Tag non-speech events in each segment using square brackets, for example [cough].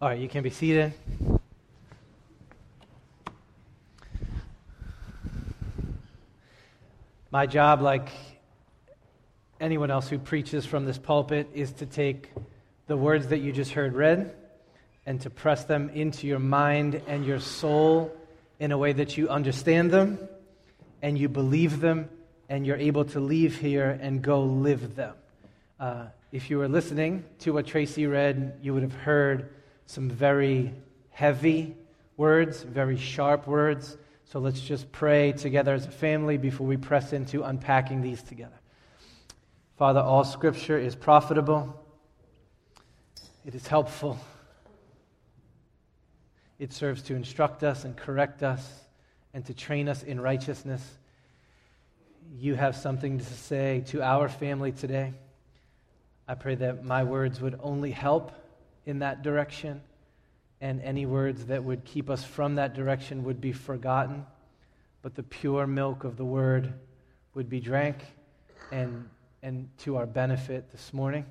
All right, you can be seated. My job, like anyone else who preaches from this pulpit, is to take the words that you just heard read and to press them into your mind and your soul in a way that you understand them and you believe them and you're able to leave here and go live them. Uh, if you were listening to what Tracy read, you would have heard some very heavy words, very sharp words. So let's just pray together as a family before we press into unpacking these together. Father, all scripture is profitable, it is helpful, it serves to instruct us and correct us and to train us in righteousness. You have something to say to our family today. I pray that my words would only help in that direction, and any words that would keep us from that direction would be forgotten, but the pure milk of the word would be drank and, and to our benefit this morning.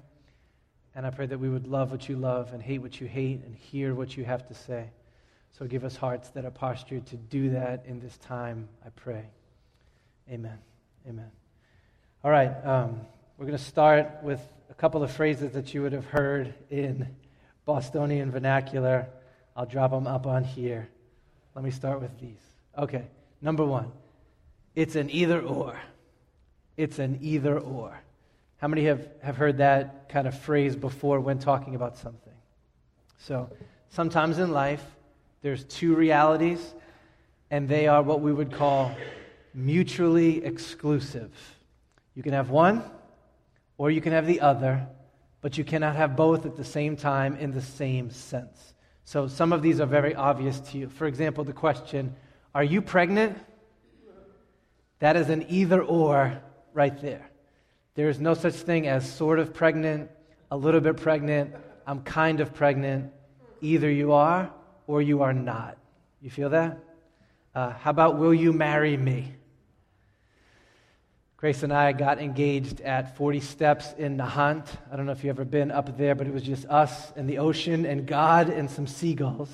And I pray that we would love what you love and hate what you hate and hear what you have to say. So give us hearts that are postured to do that in this time, I pray. Amen. Amen. All right, um, we're going to start with a couple of phrases that you would have heard in Bostonian vernacular. I'll drop them up on here. Let me start with these. Okay, number one it's an either or. It's an either or. How many have, have heard that kind of phrase before when talking about something? So, sometimes in life, there's two realities, and they are what we would call mutually exclusive. You can have one, or you can have the other, but you cannot have both at the same time in the same sense. So some of these are very obvious to you. For example, the question, Are you pregnant? That is an either or right there. There is no such thing as sort of pregnant, a little bit pregnant, I'm kind of pregnant. Either you are or you are not. You feel that? Uh, how about, Will you marry me? Grace and I got engaged at 40 Steps in Nahant. I don't know if you've ever been up there, but it was just us and the ocean and God and some seagulls.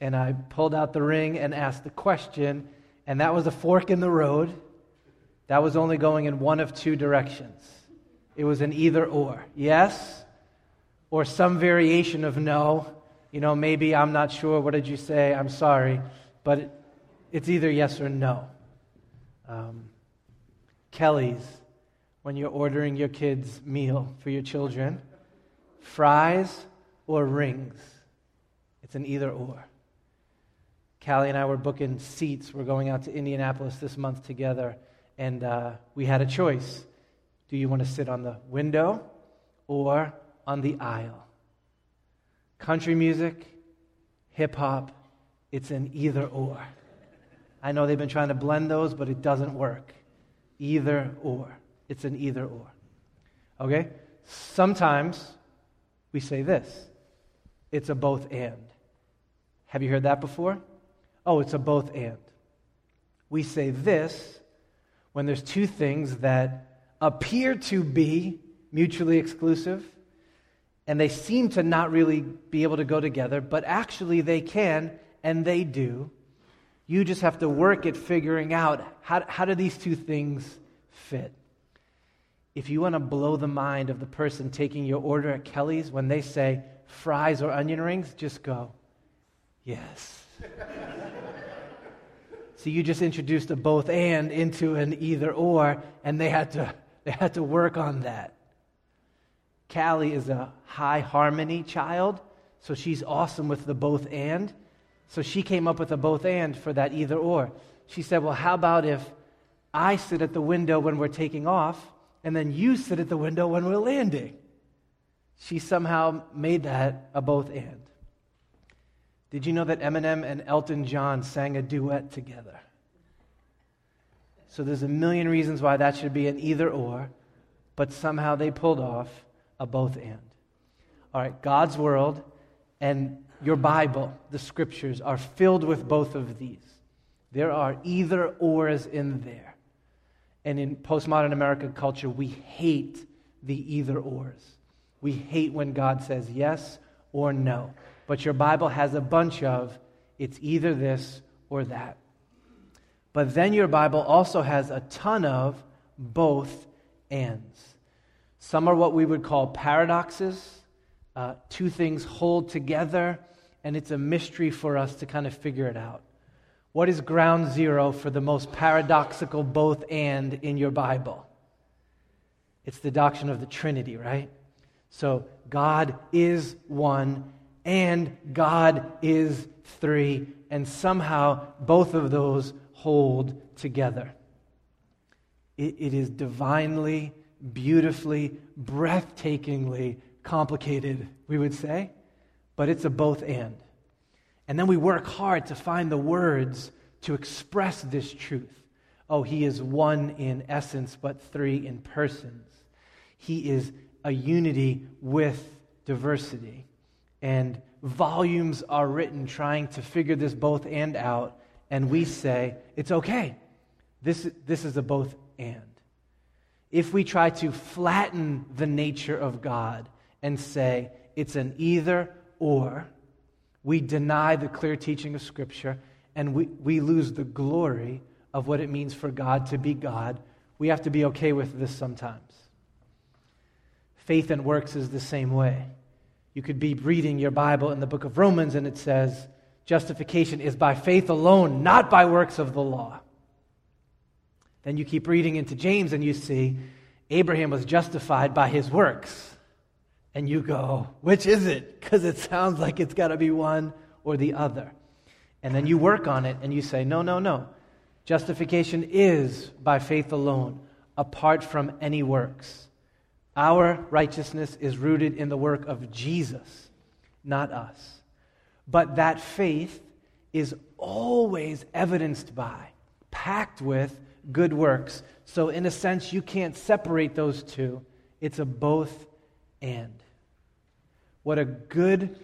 And I pulled out the ring and asked the question, and that was a fork in the road. That was only going in one of two directions. It was an either or yes, or some variation of no. You know, maybe I'm not sure. What did you say? I'm sorry. But it's either yes or no. Um, Kelly's when you're ordering your kids' meal for your children fries or rings. It's an either or. Callie and I were booking seats. We're going out to Indianapolis this month together, and uh, we had a choice. Do you want to sit on the window or on the aisle? Country music, hip hop, it's an either or. I know they've been trying to blend those, but it doesn't work either or. It's an either or. Okay? Sometimes we say this it's a both and. Have you heard that before? Oh, it's a both and. We say this when there's two things that appear to be mutually exclusive and they seem to not really be able to go together, but actually they can and they do. You just have to work at figuring out how, how do these two things fit. If you want to blow the mind of the person taking your order at Kelly's when they say fries or onion rings, just go, yes. [laughs] so you just introduced a both and into an either or, and they had to, they had to work on that. Callie is a high harmony child, so she's awesome with the both and. So she came up with a both and for that either or. She said, Well, how about if I sit at the window when we're taking off, and then you sit at the window when we're landing? She somehow made that a both and. Did you know that Eminem and Elton John sang a duet together? So there's a million reasons why that should be an either or, but somehow they pulled off a both and. All right, God's world and your Bible, the scriptures, are filled with both of these. There are either ors in there. And in postmodern American culture, we hate the either ors. We hate when God says yes or no. but your Bible has a bunch of it's either this or that. But then your Bible also has a ton of both ands. Some are what we would call paradoxes. Uh, two things hold together, and it's a mystery for us to kind of figure it out. What is ground zero for the most paradoxical both and in your Bible? It's the doctrine of the Trinity, right? So God is one and God is three, and somehow both of those hold together. it, it is divinely, beautifully, breathtakingly complicated, we would say, but it's a both and. And then we work hard to find the words to express this truth. Oh, he is one in essence, but three in persons. He is a unity with diversity. And volumes are written trying to figure this both and out. And we say, it's okay. This, this is a both and. If we try to flatten the nature of God and say it's an either or, we deny the clear teaching of Scripture and we, we lose the glory of what it means for God to be God. We have to be okay with this sometimes. Faith and works is the same way. You could be reading your Bible in the book of Romans and it says, justification is by faith alone, not by works of the law. Then you keep reading into James and you see Abraham was justified by his works. And you go, which is it? Because it sounds like it's got to be one or the other. And then you work on it and you say, no, no, no. Justification is by faith alone, apart from any works. Our righteousness is rooted in the work of Jesus, not us. But that faith is always evidenced by, packed with good works. So, in a sense, you can't separate those two. It's a both and. What a good,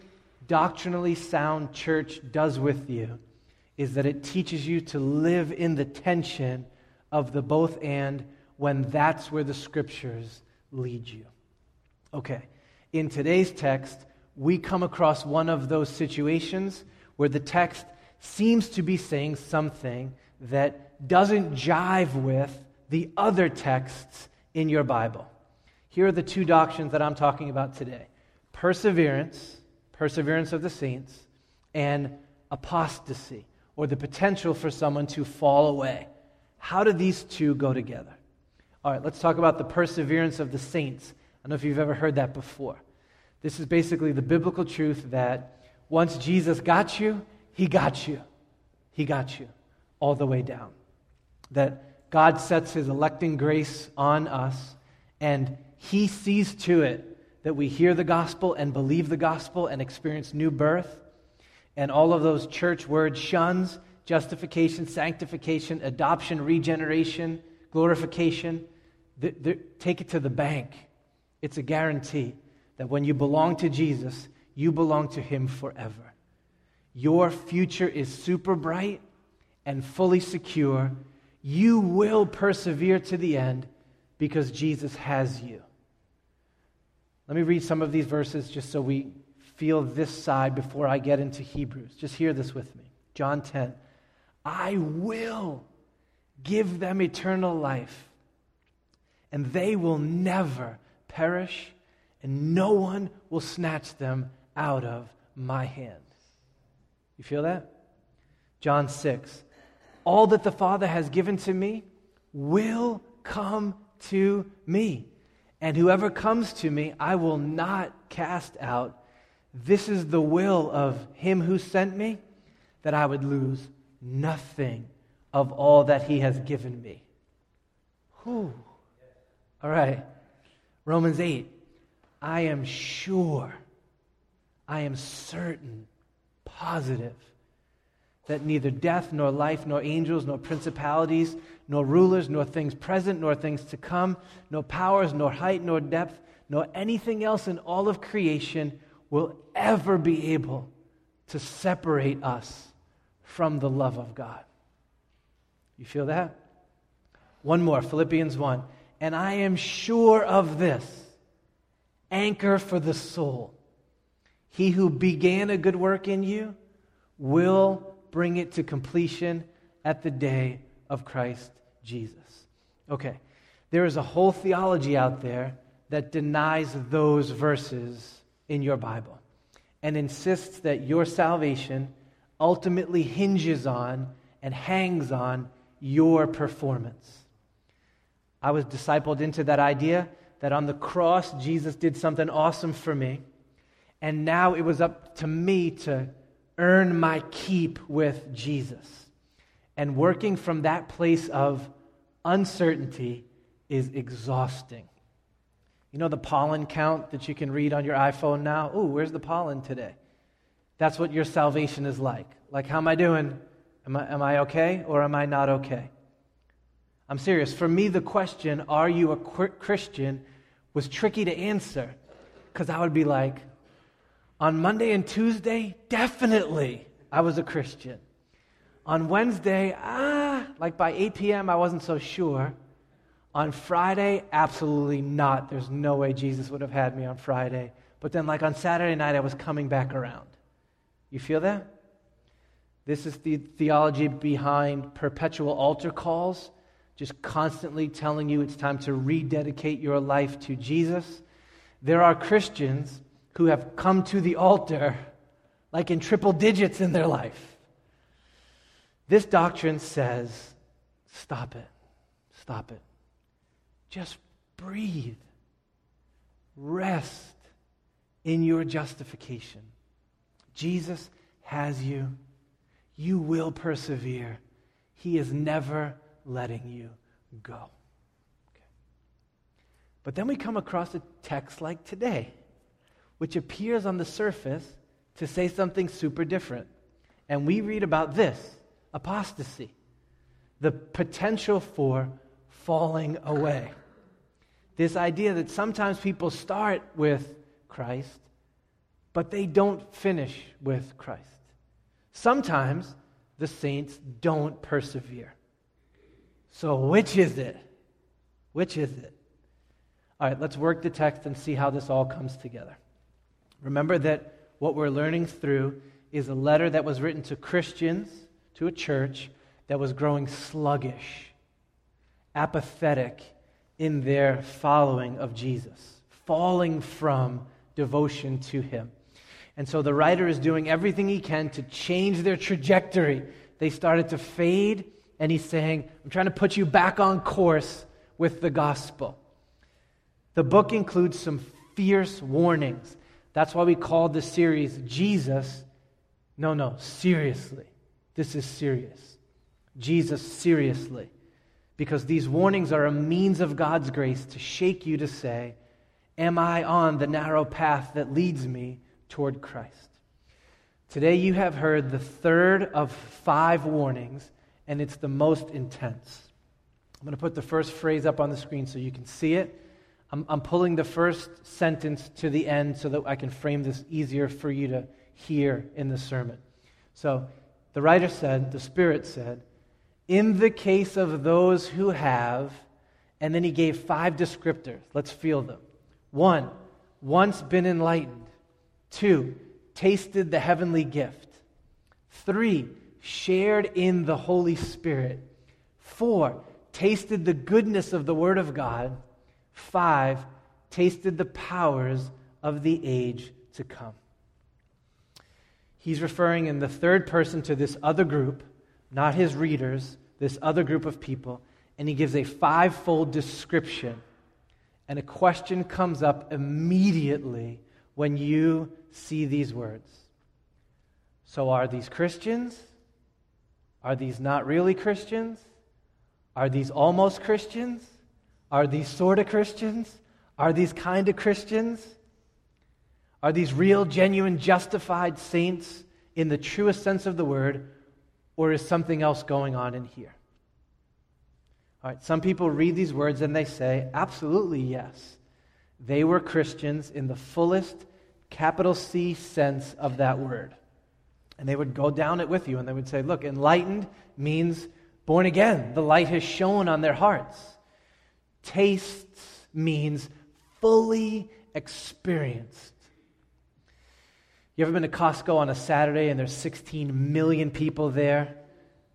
doctrinally sound church does with you is that it teaches you to live in the tension of the both and when that's where the scriptures lead you. Okay, in today's text, we come across one of those situations where the text seems to be saying something that doesn't jive with the other texts in your Bible. Here are the two doctrines that I'm talking about today perseverance, perseverance of the saints, and apostasy, or the potential for someone to fall away. How do these two go together? All right, let's talk about the perseverance of the saints. I don't know if you've ever heard that before. This is basically the biblical truth that once Jesus got you, he got you. He got you all the way down. That God sets his electing grace on us, and he sees to it that we hear the gospel and believe the gospel and experience new birth. And all of those church words shuns, justification, sanctification, adoption, regeneration, glorification. The, the, take it to the bank. It's a guarantee that when you belong to Jesus, you belong to Him forever. Your future is super bright and fully secure. You will persevere to the end because Jesus has you. Let me read some of these verses just so we feel this side before I get into Hebrews. Just hear this with me. John 10. I will give them eternal life, and they will never perish, and no one will snatch them out of my hand. You feel that? John 6. All that the Father has given to me will come to me, and whoever comes to me, I will not cast out. This is the will of him who sent me, that I would lose nothing of all that he has given me. Whew. All right. Romans 8. I am sure, I am certain, positive that neither death, nor life, nor angels, nor principalities, nor rulers, nor things present, nor things to come, nor powers, nor height, nor depth, nor anything else in all of creation will ever be able to separate us from the love of God. You feel that? One more, Philippians 1. And I am sure of this anchor for the soul. He who began a good work in you will bring it to completion at the day of Christ Jesus. Okay, there is a whole theology out there that denies those verses in your Bible and insists that your salvation ultimately hinges on and hangs on your performance. I was discipled into that idea that on the cross, Jesus did something awesome for me, and now it was up to me to earn my keep with Jesus. And working from that place of uncertainty is exhausting. You know the pollen count that you can read on your iPhone now? Ooh, where's the pollen today? That's what your salvation is like. Like, how am I doing? Am I, am I okay or am I not okay? I'm serious. For me, the question, are you a Christian, was tricky to answer because I would be like, on Monday and Tuesday, definitely I was a Christian. On Wednesday, ah, like by 8 p.m., I wasn't so sure. On Friday, absolutely not. There's no way Jesus would have had me on Friday. But then, like on Saturday night, I was coming back around. You feel that? This is the theology behind perpetual altar calls, just constantly telling you it's time to rededicate your life to Jesus. There are Christians who have come to the altar like in triple digits in their life. This doctrine says stop it, stop it. Just breathe. Rest in your justification. Jesus has you. You will persevere. He is never letting you go. Okay. But then we come across a text like today, which appears on the surface to say something super different. And we read about this apostasy, the potential for falling away. This idea that sometimes people start with Christ, but they don't finish with Christ. Sometimes the saints don't persevere. So, which is it? Which is it? All right, let's work the text and see how this all comes together. Remember that what we're learning through is a letter that was written to Christians, to a church that was growing sluggish apathetic in their following of Jesus, falling from devotion to Him. And so the writer is doing everything he can to change their trajectory. They started to fade, and he's saying, I'm trying to put you back on course with the gospel. The book includes some fierce warnings. That's why we called the series Jesus. No, no, seriously. This is serious. Jesus, seriously because these warnings are a means of God's grace to shake you to say, Am I on the narrow path that leads me toward Christ? Today you have heard the third of five warnings, and it's the most intense. I'm going to put the first phrase up on the screen so you can see it. I'm, I'm pulling the first sentence to the end so that I can frame this easier for you to hear in the sermon. So the writer said, the Spirit said, in the case of those who have, and then he gave five descriptors. Let's feel them. One, once been enlightened. Two, tasted the heavenly gift. Three, shared in the Holy Spirit. Four, tasted the goodness of the Word of God. Five, tasted the powers of the age to come. He's referring in the third person to this other group not his readers, this other group of people, and he gives a fivefold description. And a question comes up immediately when you see these words. So, are these Christians? Are these not really Christians? Are these almost Christians? Are these sort of Christians? Are these kind of Christians? Are these real, genuine, justified saints in the truest sense of the word? Or is something else going on in here? All right, some people read these words and they say, absolutely yes. They were Christians in the fullest capital C sense of that word. And they would go down it with you and they would say, look, enlightened means born again. The light has shone on their hearts. Tastes means fully experienced. You ever been to Costco on a Saturday and there's 16 million people there,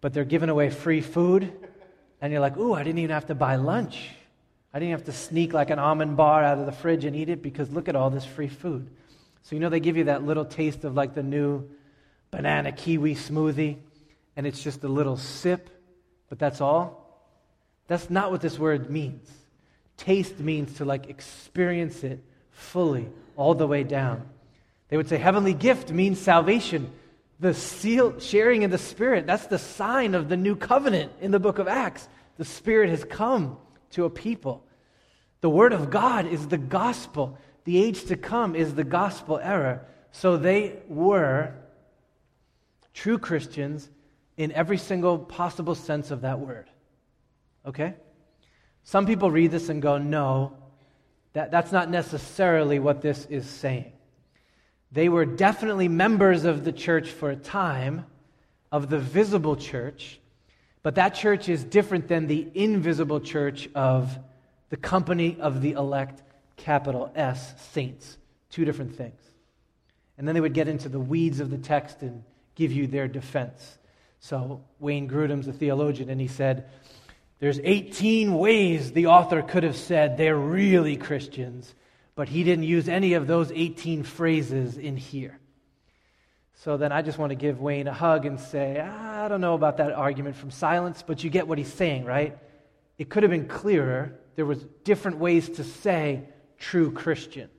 but they're giving away free food? And you're like, ooh, I didn't even have to buy lunch. I didn't have to sneak like an almond bar out of the fridge and eat it because look at all this free food. So, you know, they give you that little taste of like the new banana kiwi smoothie, and it's just a little sip, but that's all? That's not what this word means. Taste means to like experience it fully, all the way down. They would say heavenly gift means salvation. The seal, sharing in the Spirit, that's the sign of the new covenant in the book of Acts. The Spirit has come to a people. The Word of God is the gospel. The age to come is the gospel era. So they were true Christians in every single possible sense of that word. Okay? Some people read this and go, no, that, that's not necessarily what this is saying. They were definitely members of the church for a time, of the visible church, but that church is different than the invisible church of the company of the elect, capital S, saints. Two different things. And then they would get into the weeds of the text and give you their defense. So Wayne Grudem's a theologian, and he said, There's 18 ways the author could have said they're really Christians, but he didn't use any of those 18 phrases in here. So then I just want to give Wayne a hug and say, I don't know about that argument from silence, but you get what he's saying, right? It could have been clearer. There was different ways to say true Christian.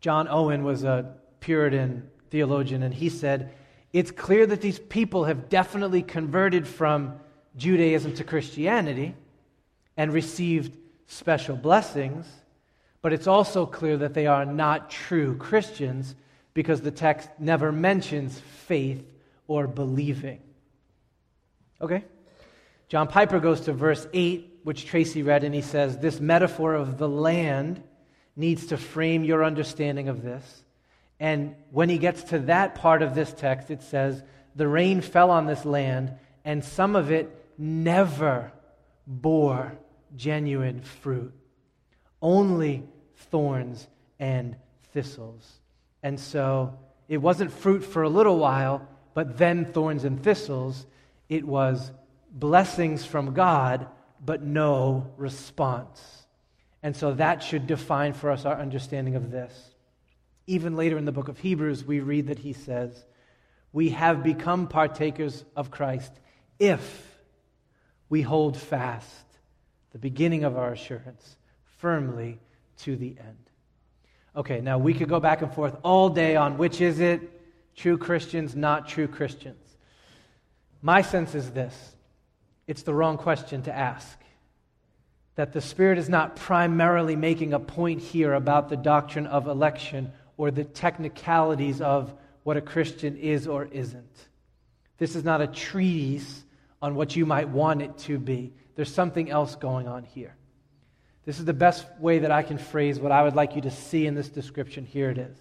John Owen was a Puritan theologian, and he said, It's clear that these people have definitely converted from Judaism to Christianity and received special blessings, but it's also clear that they are not true Christians because the text never mentions faith or believing. Okay? John Piper goes to verse 8, which Tracy read, and he says, This metaphor of the land needs to frame your understanding of this. And when he gets to that part of this text, it says, The rain fell on this land, and some of it never bore genuine fruit, only thorns and thistles. And so it wasn't fruit for a little while, but then thorns and thistles. It was blessings from God, but no response. And so that should define for us our understanding of this. Even later in the book of Hebrews, we read that he says, We have become partakers of Christ if we hold fast the beginning of our assurance firmly to the end. Okay, now we could go back and forth all day on which is it true Christians, not true Christians. My sense is this it's the wrong question to ask. That the Spirit is not primarily making a point here about the doctrine of election or the technicalities of what a Christian is or isn't. This is not a treatise on what you might want it to be. There's something else going on here. This is the best way that I can phrase what I would like you to see in this description. Here it is.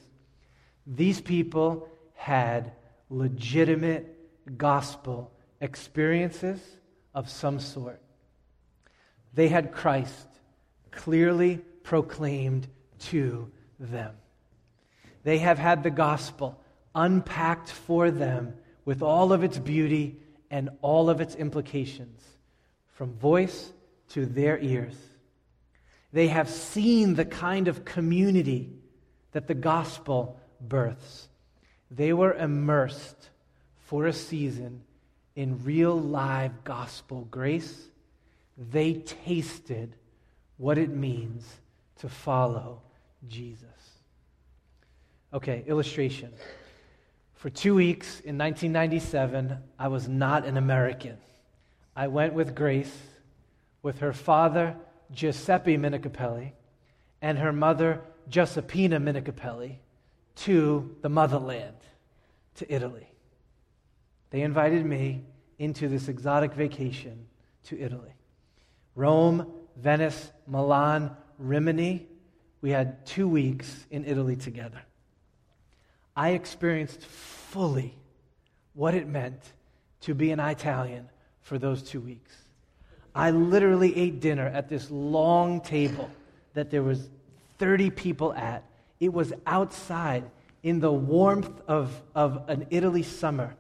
These people had legitimate gospel experiences of some sort. They had Christ clearly proclaimed to them. They have had the gospel unpacked for them with all of its beauty and all of its implications, from voice to their ears. They have seen the kind of community that the gospel births. They were immersed for a season in real live gospel grace. They tasted what it means to follow Jesus. Okay, illustration. For two weeks in 1997, I was not an American. I went with Grace, with her father, Giuseppe Minicapelli and her mother, Giuseppina Minicapelli, to the motherland, to Italy. They invited me into this exotic vacation to Italy. Rome, Venice, Milan, Rimini. We had two weeks in Italy together. I experienced fully what it meant to be an Italian for those two weeks. I literally ate dinner at this long table that there was 30 people at. It was outside in the warmth of, of an Italy summer.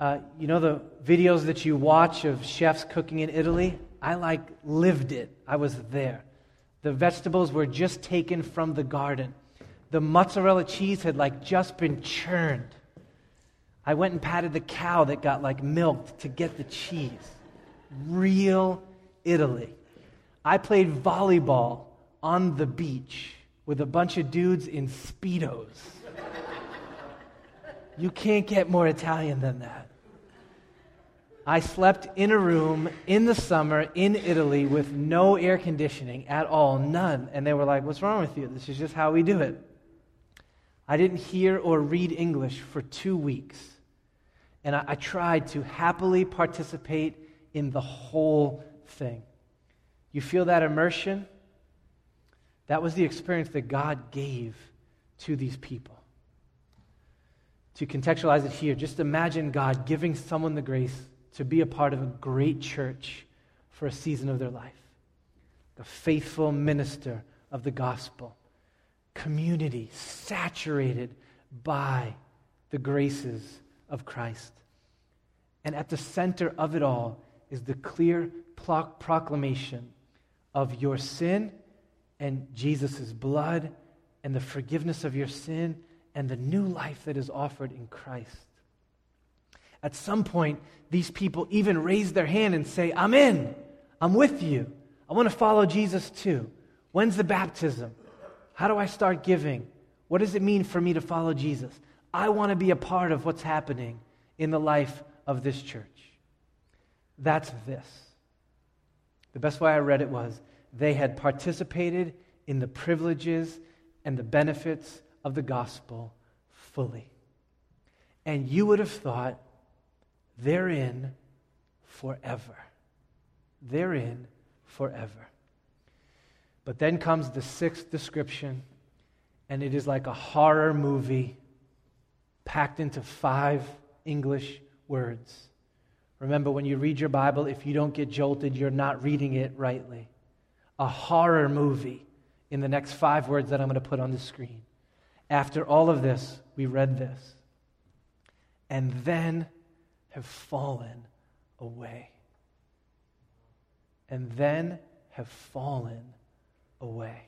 Uh, you know the videos that you watch of chefs cooking in Italy? I like lived it. I was there. The vegetables were just taken from the garden. The mozzarella cheese had like just been churned. I went and patted the cow that got like milked to get the cheese. Real Italy. I played volleyball on the beach with a bunch of dudes in Speedos. you can't get more Italian than that. I slept in a room in the summer in Italy with no air conditioning at all, none. And they were like, What's wrong with you? This is just how we do it. I didn't hear or read English for two weeks. And I, I tried to happily participate in the whole thing. You feel that immersion? That was the experience that God gave to these people. To contextualize it here, just imagine God giving someone the grace to be a part of a great church for a season of their life. The faithful minister of the gospel, community saturated by the graces of Christ. And at the center of it all is the clear proclamation of your sin and Jesus' blood and the forgiveness of your sin and the new life that is offered in Christ. At some point, these people even raise their hand and say, I'm in. I'm with you. I want to follow Jesus too. When's the baptism? How do I start giving? What does it mean for me to follow Jesus? I want to be a part of what's happening in the life of this church. That's this. The best way I read it was they had participated in the privileges and the benefits of the gospel fully. And you would have thought they're in forever. They're in forever. But then comes the sixth description, and it is like a horror movie packed into five English words. Remember, when you read your Bible, if you don't get jolted, you're not reading it rightly. A horror movie in the next five words that I'm going to put on the screen. After all of this, we read this. And then have fallen away. And then have fallen away.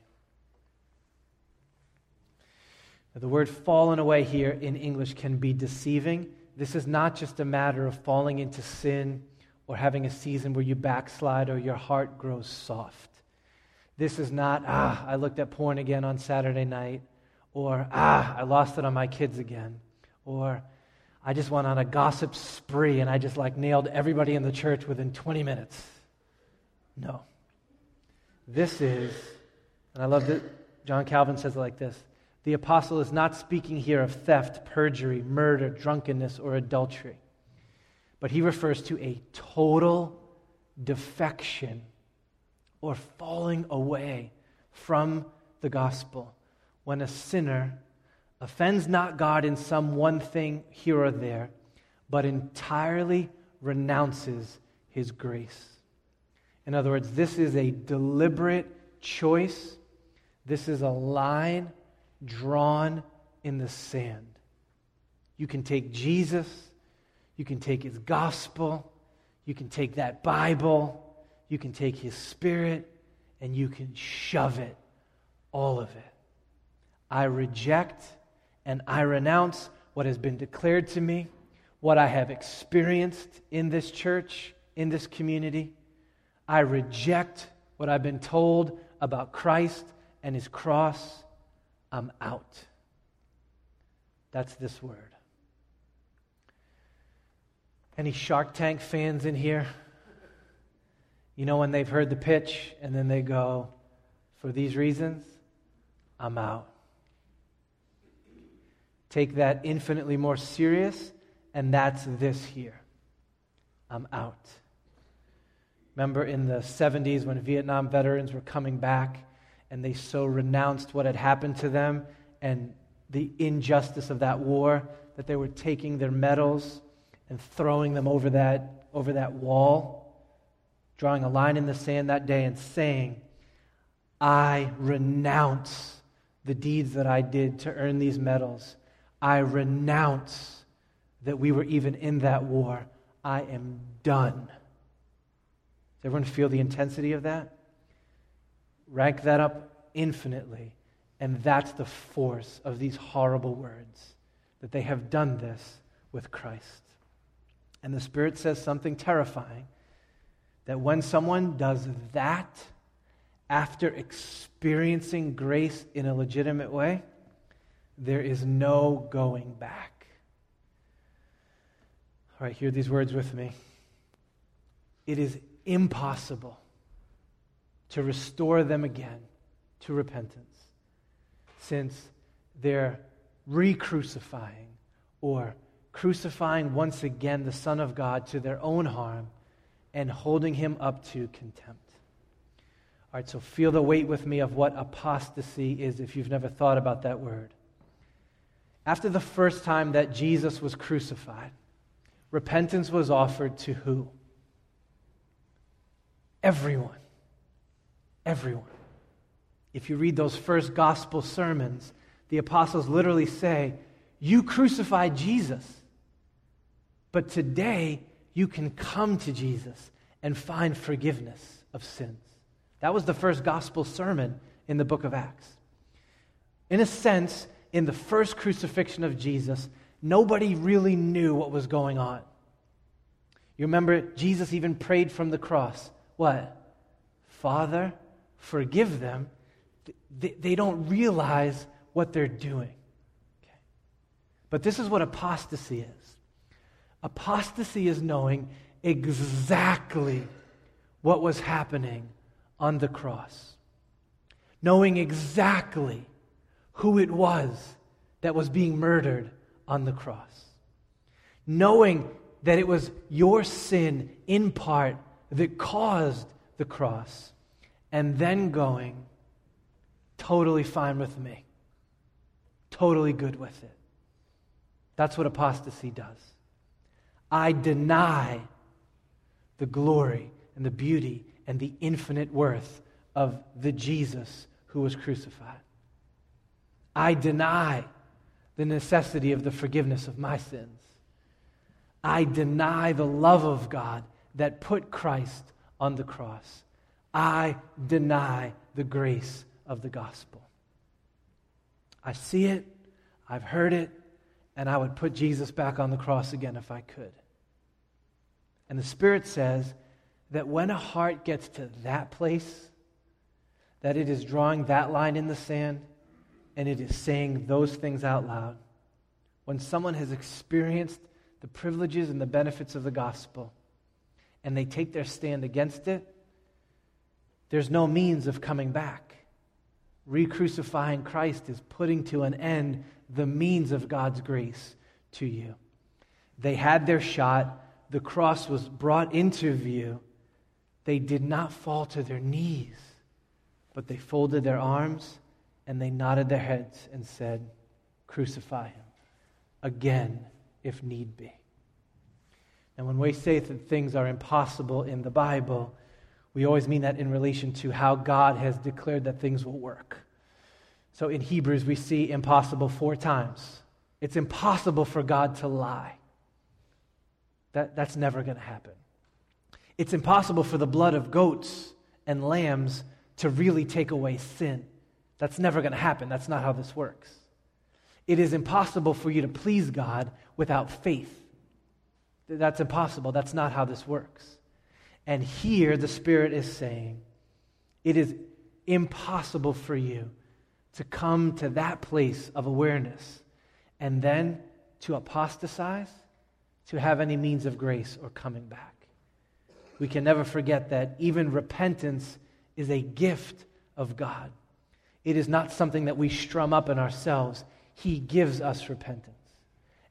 Now, the word fallen away here in English can be deceiving. This is not just a matter of falling into sin or having a season where you backslide or your heart grows soft. This is not, ah, I looked at porn again on Saturday night, or ah, I lost it on my kids again, or I just went on a gossip spree and I just like nailed everybody in the church within 20 minutes. No. This is, and I love that John Calvin says it like this the apostle is not speaking here of theft, perjury, murder, drunkenness, or adultery, but he refers to a total defection or falling away from the gospel when a sinner offends not God in some one thing here or there, but entirely renounces his grace. In other words, this is a deliberate choice. This is a line drawn in the sand. You can take Jesus, you can take his gospel, you can take that Bible, you can take his spirit, and you can shove it, all of it. I reject and I renounce what has been declared to me, what I have experienced in this church, in this community. I reject what I've been told about Christ and his cross. I'm out. That's this word. Any Shark Tank fans in here? You know, when they've heard the pitch and then they go, for these reasons, I'm out take that infinitely more serious, and that's this here. I'm out. Remember in the 70s when Vietnam veterans were coming back and they so renounced what had happened to them and the injustice of that war that they were taking their medals and throwing them over that, over that wall, drawing a line in the sand that day and saying, I renounce the deeds that I did to earn these medals. I renounce that we were even in that war. I am done. Does everyone feel the intensity of that? Rank that up infinitely. And that's the force of these horrible words that they have done this with Christ. And the Spirit says something terrifying that when someone does that after experiencing grace in a legitimate way, there is no going back. All right, hear these words with me. It is impossible to restore them again to repentance since they're re crucifying or crucifying once again the Son of God to their own harm and holding him up to contempt. All right, so feel the weight with me of what apostasy is if you've never thought about that word. After the first time that Jesus was crucified, repentance was offered to who? Everyone. Everyone. If you read those first gospel sermons, the apostles literally say, You crucified Jesus. But today, you can come to Jesus and find forgiveness of sins. That was the first gospel sermon in the book of Acts. In a sense, in the first crucifixion of Jesus, nobody really knew what was going on. You remember, Jesus even prayed from the cross. What? Father, forgive them. They don't realize what they're doing. Okay. But this is what apostasy is apostasy is knowing exactly what was happening on the cross, knowing exactly who it was that was being murdered on the cross, knowing that it was your sin in part that caused the cross, and then going, totally fine with me, totally good with it. That's what apostasy does. I deny the glory and the beauty and the infinite worth of the Jesus who was crucified. I deny the necessity of the forgiveness of my sins. I deny the love of God that put Christ on the cross. I deny the grace of the gospel. I see it, I've heard it, and I would put Jesus back on the cross again if I could. And the Spirit says that when a heart gets to that place, that it is drawing that line in the sand and it is saying those things out loud. When someone has experienced the privileges and the benefits of the gospel and they take their stand against it, there's no means of coming back. Re crucifying Christ is putting to an end the means of God's grace to you. They had their shot, the cross was brought into view, they did not fall to their knees, but they folded their arms and they nodded their heads and said, Crucify him again if need be. And when we say that things are impossible in the Bible, we always mean that in relation to how God has declared that things will work. So in Hebrews, we see impossible four times. It's impossible for God to lie. That, that's never going to happen. It's impossible for the blood of goats and lambs to really take away sin. That's never going to happen. That's not how this works. It is impossible for you to please God without faith. That's impossible. That's not how this works. And here the Spirit is saying, it is impossible for you to come to that place of awareness and then to apostatize to have any means of grace or coming back. We can never forget that even repentance is a gift of God. It is not something that we strum up in ourselves. He gives us repentance.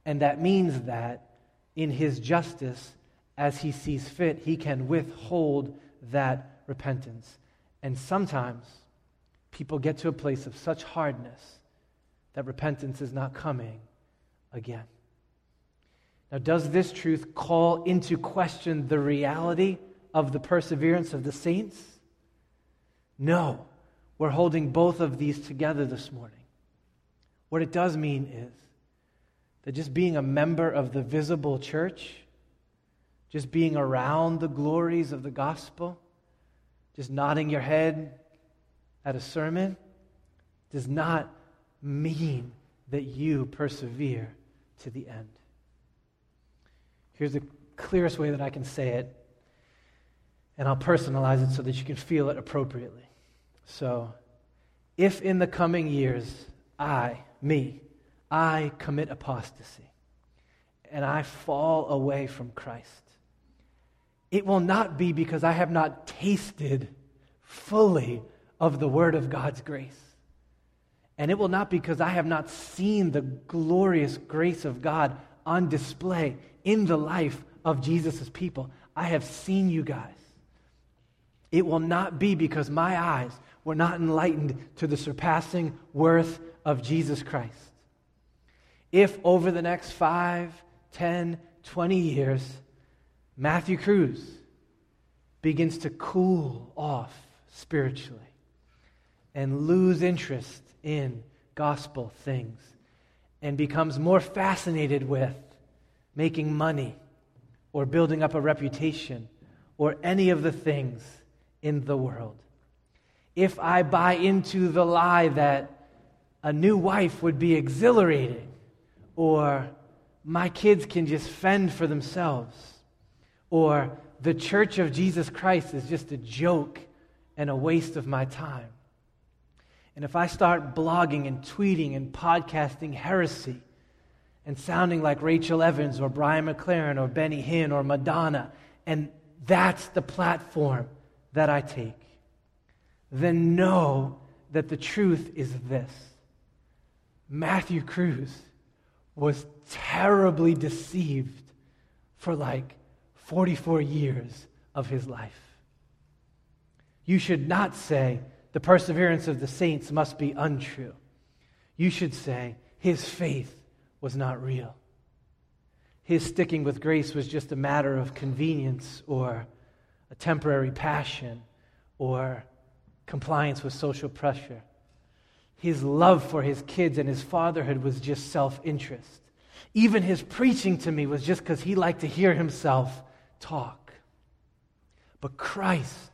And that means that in His justice, as He sees fit, He can withhold that repentance. And sometimes people get to a place of such hardness that repentance is not coming again. Now, does this truth call into question the reality of the perseverance of the saints? No. We're holding both of these together this morning. What it does mean is that just being a member of the visible church, just being around the glories of the gospel, just nodding your head at a sermon, does not mean that you persevere to the end. Here's the clearest way that I can say it, and I'll personalize it so that you can feel it appropriately. So, if in the coming years I, me, I commit apostasy and I fall away from Christ, it will not be because I have not tasted fully of the Word of God's grace. And it will not be because I have not seen the glorious grace of God on display in the life of Jesus' people. I have seen you guys. It will not be because my eyes were not enlightened to the surpassing worth of Jesus Christ. If over the next five, ten, twenty years, Matthew Cruz begins to cool off spiritually and lose interest in gospel things and becomes more fascinated with making money or building up a reputation or any of the things in the world. If I buy into the lie that a new wife would be exhilarating or my kids can just fend for themselves or the church of Jesus Christ is just a joke and a waste of my time. And if I start blogging and tweeting and podcasting heresy and sounding like Rachel Evans or Brian McLaren or Benny Hinn or Madonna, and that's the platform that I take, then know that the truth is this Matthew Cruz was terribly deceived for like 44 years of his life. You should not say, the perseverance of the saints must be untrue. You should say, his faith was not real. His sticking with grace was just a matter of convenience or a temporary passion or compliance with social pressure. His love for his kids and his fatherhood was just self interest. Even his preaching to me was just because he liked to hear himself talk. But Christ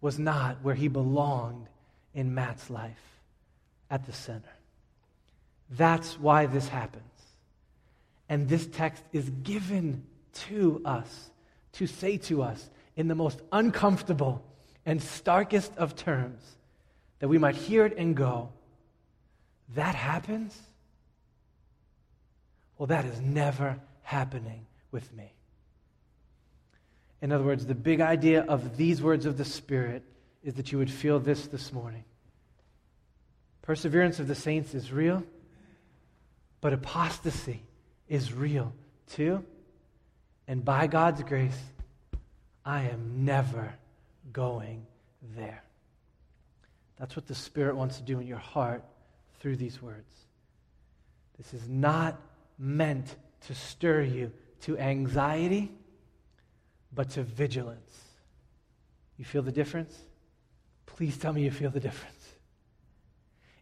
was not where he belonged in Matt's life at the center. That's why this happens. And this text is given to us to say to us in the most uncomfortable and starkest of terms that we might hear it and go, That happens? Well, that is never happening with me. In other words, the big idea of these words of the Spirit is that you would feel this this morning. Perseverance of the saints is real, but apostasy is real too. And by God's grace, I am never going there. That's what the Spirit wants to do in your heart through these words. This is not meant to stir you to anxiety, but to vigilance. You feel the difference? Please tell me you feel the difference.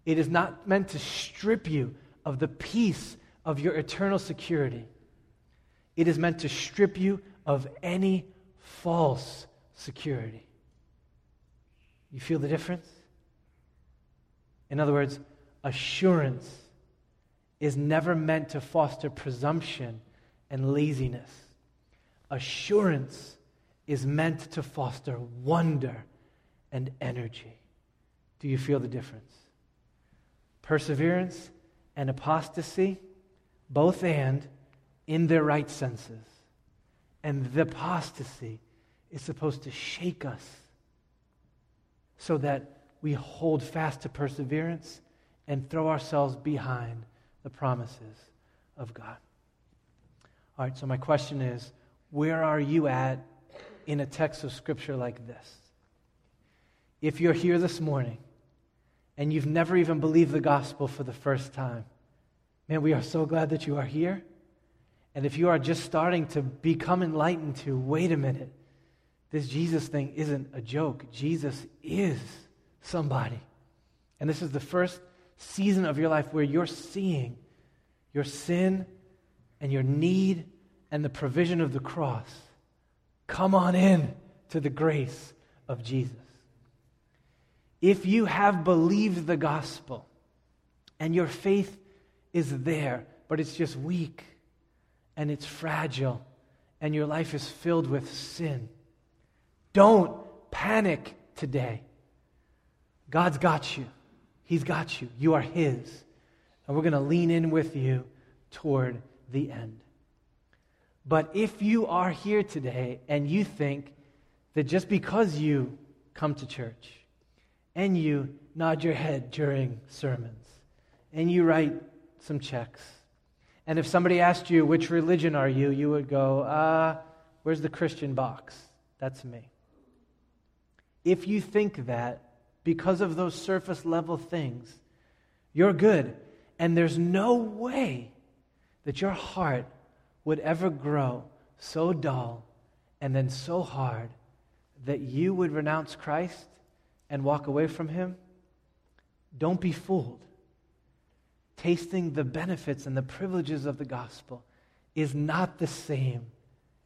It is not meant to strip you of the peace of your eternal security. It is meant to strip you of any false security. You feel the difference? In other words, assurance is never meant to foster presumption and laziness. Assurance is meant to foster wonder and energy. Do you feel the difference? Perseverance and apostasy, both and in their right senses. And the apostasy is supposed to shake us so that we hold fast to perseverance and throw ourselves behind the promises of God. All right, so my question is where are you at in a text of Scripture like this? If you're here this morning and you've never even believed the gospel for the first time, man, we are so glad that you are here. And if you are just starting to become enlightened to, wait a minute, this Jesus thing isn't a joke. Jesus is somebody. And this is the first season of your life where you're seeing your sin and your need and the provision of the cross, come on in to the grace of Jesus. If you have believed the gospel and your faith is there, but it's just weak and it's fragile and your life is filled with sin, don't panic today. God's got you. He's got you. You are His. And we're going to lean in with you toward the end. But if you are here today and you think that just because you come to church and you nod your head during sermons and you write some checks, and if somebody asked you, which religion are you, you would go, uh, where's the Christian box? That's me. If you think that because of those surface level things, you're good, and there's no way that your heart would ever grow so dull and then so hard that you would renounce Christ and walk away from Him, don't be fooled. Tasting the benefits and the privileges of the gospel is not the same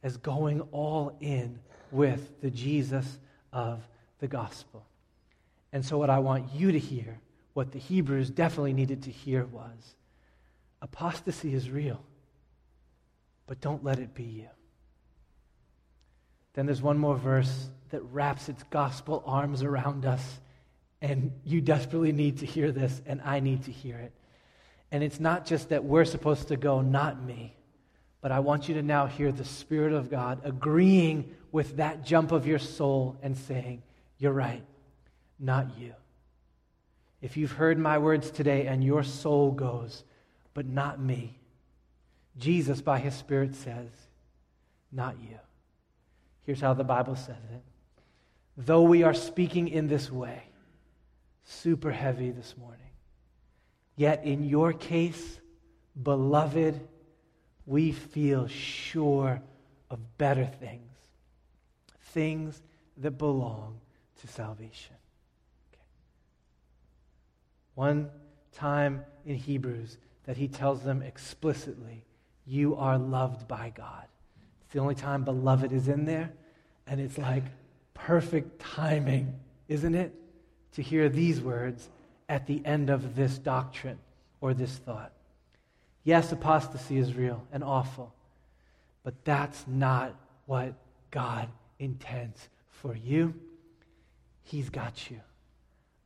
as going all in with the Jesus of the gospel. And so, what I want you to hear, what the Hebrews definitely needed to hear was apostasy is real, but don't let it be you. Then there's one more verse that wraps its gospel arms around us, and you desperately need to hear this, and I need to hear it. And it's not just that we're supposed to go, not me, but I want you to now hear the Spirit of God agreeing with that jump of your soul and saying, You're right not you. If you've heard my words today and your soul goes, but not me, Jesus, by his Spirit, says, not you. Here's how the Bible says it. Though we are speaking in this way, super heavy this morning, yet in your case, beloved, we feel sure of better things, things that belong to salvation. One time in Hebrews that he tells them explicitly, You are loved by God. It's the only time beloved is in there, and it's like perfect timing, isn't it? To hear these words at the end of this doctrine or this thought. Yes, apostasy is real and awful, but that's not what God intends for you. He's got you.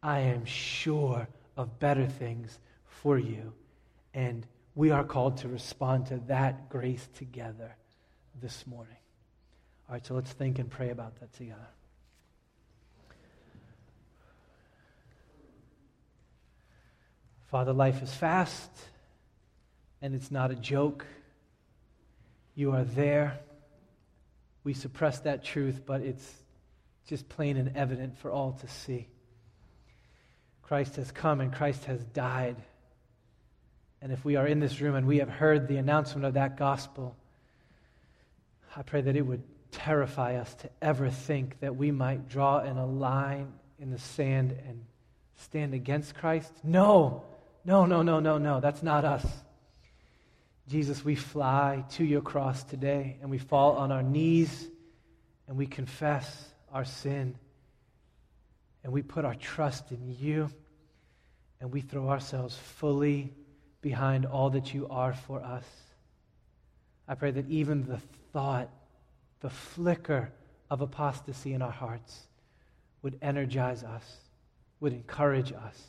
I am sure of better things for you. And we are called to respond to that grace together this morning. All right, so let's think and pray about that together. Father, life is fast and it's not a joke. You are there. We suppress that truth, but it's just plain and evident for all to see. Christ has come and Christ has died. And if we are in this room and we have heard the announcement of that gospel, I pray that it would terrify us to ever think that we might draw in a line in the sand and stand against Christ. No, no, no, no, no, no. That's not us. Jesus, we fly to your cross today and we fall on our knees and we confess our sin and we put our trust in you and we throw ourselves fully behind all that you are for us. I pray that even the thought, the flicker of apostasy in our hearts would energize us, would encourage us,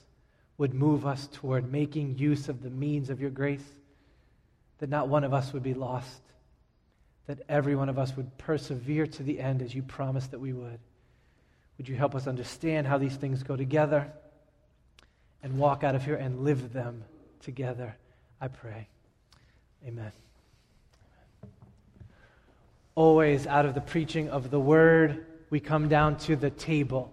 would move us toward making use of the means of your grace, that not one of us would be lost, that every one of us would persevere to the end as you promised that we would. Would you help us understand how these things go together? and walk out of here and live them together, I pray. Amen. Always out of the preaching of the word, we come down to the table.